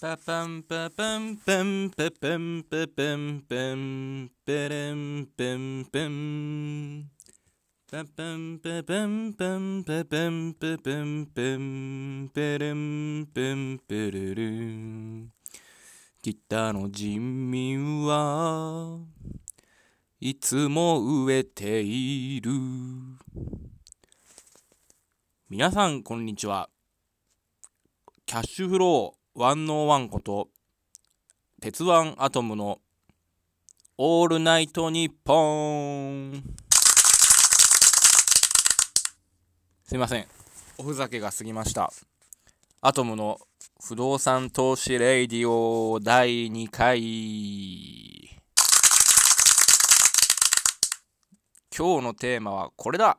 パパンパパンパンパパンパパンパンペレンペンペンパパンパパンパンパパンパパンペンペレンペンペレルン北の人民はいつも飢えている皆さんこんにちはキャッシュフロー101こと鉄腕アトムのオールナイトニッポンすいませんおふざけが過ぎましたアトムの不動産投資レイディオ第2回今日のテーマはこれだ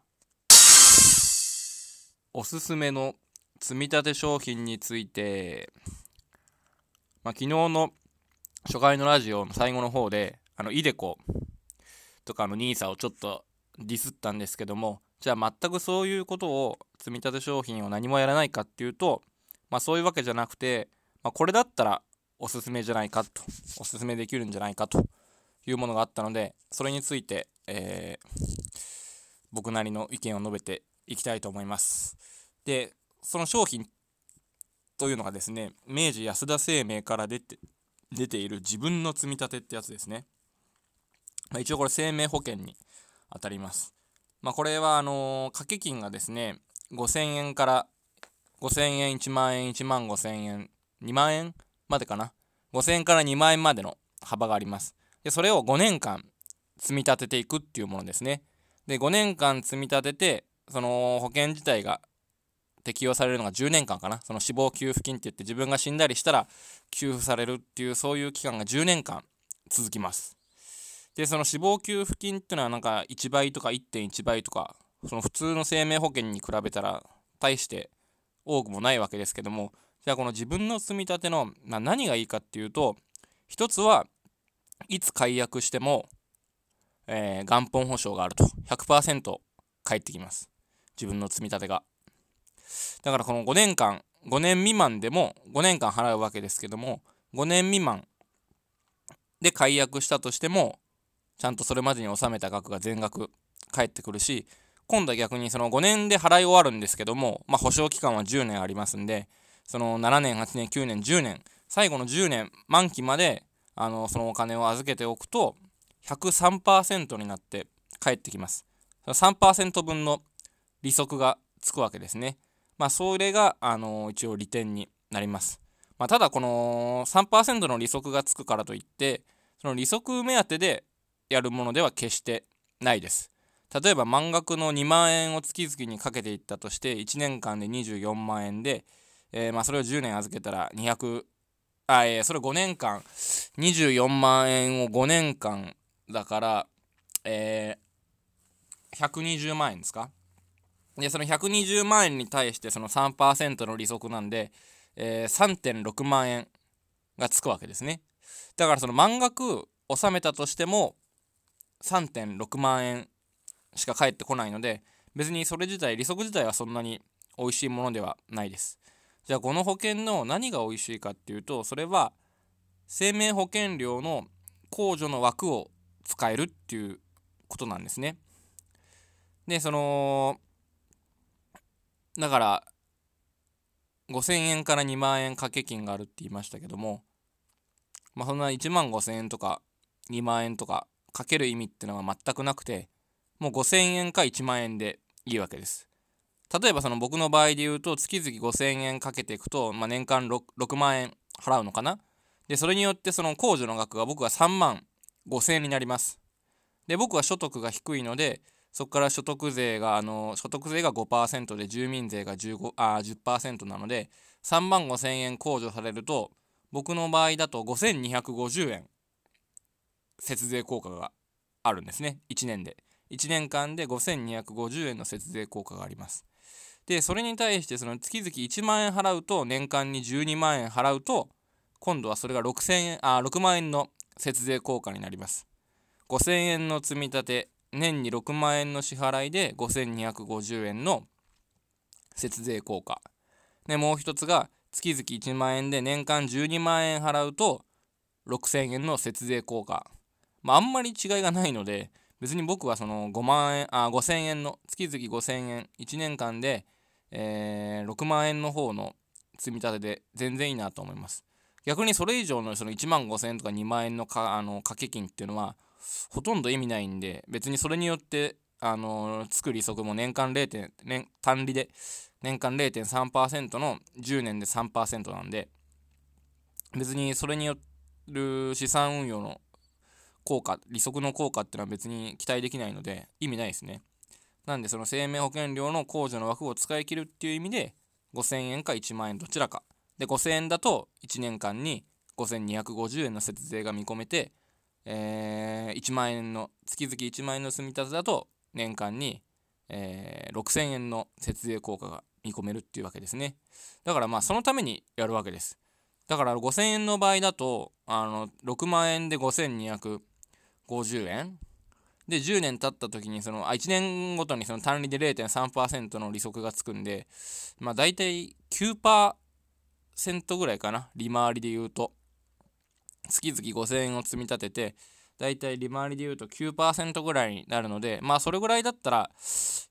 おすすめの積み立て商品についてまあ、昨日の初回のラジオの最後の方で、あの、イデコとかの NISA をちょっとディスったんですけども、じゃあ全くそういうことを積み立て商品を何もやらないかっていうと、まあそういうわけじゃなくて、まあ、これだったらおすすめじゃないかと、おすすめできるんじゃないかというものがあったので、それについて、えー、僕なりの意見を述べていきたいと思います。で、その商品というのがですね明治安田生命から出て出ている自分の積み立てってやつですね、まあ、一応これ生命保険に当たります。まあこれはあの、掛け金がですね5000円から5000円1万円1万5000円2万円までかな。5000円から2万円までの幅があります。でそれを5年間積み立てていくっていうものですね。で5年間積み立ててその保険自体が適用されるのが10年間かな。その死亡給付金って言って自分が死んだりしたら給付されるっていうそういう期間が10年間続きます。でその死亡給付金っていうのはなんか1倍とか1.1倍とかその普通の生命保険に比べたら大して多くもないわけですけどもじゃあこの自分の積み立ての、まあ、何がいいかっていうと一つはいつ解約しても、えー、元本保証があると。100%返ってきます。自分の積み立てが。だからこの5年間5年未満でも5年間払うわけですけども5年未満で解約したとしてもちゃんとそれまでに納めた額が全額返ってくるし今度は逆にその5年で払い終わるんですけども、まあ、保証期間は10年ありますんでその7年8年9年10年最後の10年満期まであのそのお金を預けておくと103%になって返ってきます。3%分の利息がつくわけですね。まあ、それが、あの一応利点になります。まあ、ただ、この3%の利息がつくからといって、その利息目当てでやるものでは決してないです。例えば、満額の2万円を月々にかけていったとして、1年間で24万円で、えー、まあそれを10年預けたら200、あ、えー、それ5年間、24万円を5年間だから、えー、120万円ですか？で、その120万円に対してその3%の利息なんで、えー、3.6万円がつくわけですね。だからその満額納めたとしても3.6万円しか返ってこないので、別にそれ自体、利息自体はそんなに美味しいものではないです。じゃあこの保険の何が美味しいかっていうと、それは生命保険料の控除の枠を使えるっていうことなんですね。で、そのだから5000円から2万円掛け金があるって言いましたけどもまあそんな1万5000円とか2万円とかかける意味ってのは全くなくてもう5000円か1万円でいいわけです。例えばその僕の場合で言うと月々5000円かけていくと、まあ、年間 6, 6万円払うのかな。でそれによってその控除の額が僕は3万5000円になります。で僕は所得が低いのでそこから所得税があの所得税が5%で住民税が15あ10%なので3万5千円控除されると僕の場合だと5250円節税効果があるんですね。1年で。1年間で5250円の節税効果があります。でそれに対してその月々1万円払うと年間に12万円払うと今度はそれが6000円あ6万円の節税効果になります。5000円の積み立て年に6万円の支払いで5250円の節税効果。でもう一つが月々1万円で年間12万円払うと6000円の節税効果。まああんまり違いがないので別に僕はその5万円あ5000円の月々5000円1年間で、えー、6万円の方の積み立てで全然いいなと思います。逆にそれ以上のその1万5000円とか2万円のかあの掛け金っていうのはほとんど意味ないんで別にそれによってあのつく利息も年間 0. 点年単利で年間0.3%の10年で3%なんで別にそれによる資産運用の効果利息の効果っていうのは別に期待できないので意味ないですねなんでその生命保険料の控除の枠を使い切るっていう意味で5000円か1万円どちらかで5000円だと1年間に5250円の節税が見込めて、えー、1万円の月々1万円の積み立てだと年間に、えー、6000円の節税効果が見込めるっていうわけですね。だからまあそのためにやるわけです。だから5000円の場合だとあの6万円で5250円。で10年経った時にそのあ1年ごとにその単利で0.3%の利息がつくんでまあ大体9%ぐらいかな。利回りで言うと。月々5000円を積み立ててだいたい利回りで言うと9%ぐらいになるのでまあそれぐらいだったら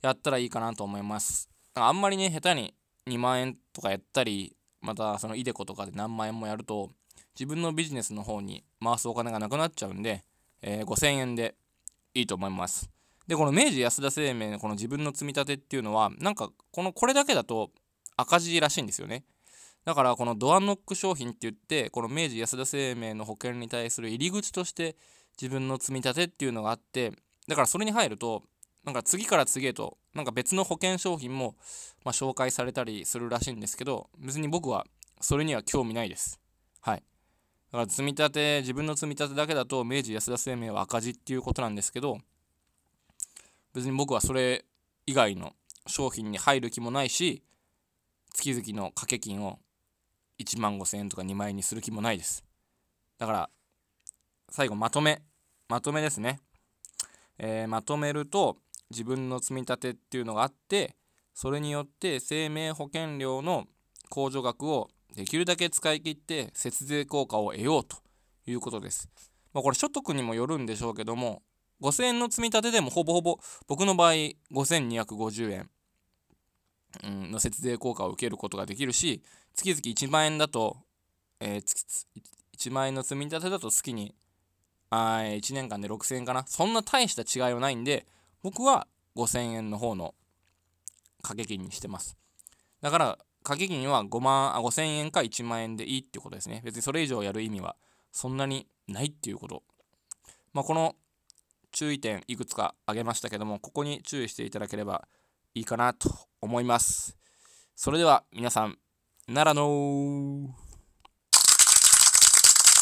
やったらいいかなと思います。あんまりね下手に2万円とかやったりまたそのイデコとかで何万円もやると自分のビジネスの方に回すお金がなくなっちゃうんで、えー、5000円でいいと思います。でこの明治安田生命のこの自分の積み立てっていうのはなんかこのこれだけだと赤字らしいんですよね。だからこのドアノック商品って言ってこの明治安田生命の保険に対する入り口として自分の積み立てっていうのがあってだからそれに入るとなんか次から次へとなんか別の保険商品も、ま、紹介されたりするらしいんですけど別に僕はそれには興味ないです。はい。だから積み立て自分の積み立てだけだと明治安田生命は赤字っていうことなんですけど別に僕はそれ以外の商品に入る気もないし月々の掛け金を1万5000円とか2万円にする気もないですだから最後まとめまとめですね、えー、まとめると自分の積み立てっていうのがあってそれによって生命保険料の控除額をできるだけ使い切って節税効果を得ようということです。まあ、これ所得にもよるんでしょうけども5000円の積み立てでもほぼほぼ僕の場合5250円の節税効果を受けることができるし月々1万円だと、えー、1万円の積み立てだと月にあ1年間で6000円かな。そんな大した違いはないんで僕は5000円の方の掛け金にしてます。だから掛け金は5万あ5000円か1万円でいいってことですね。別にそれ以上やる意味はそんなにないっていうこと。まあこの注意点いくつか挙げましたけどもここに注意していただければいいかなと思います。それでは皆さんならの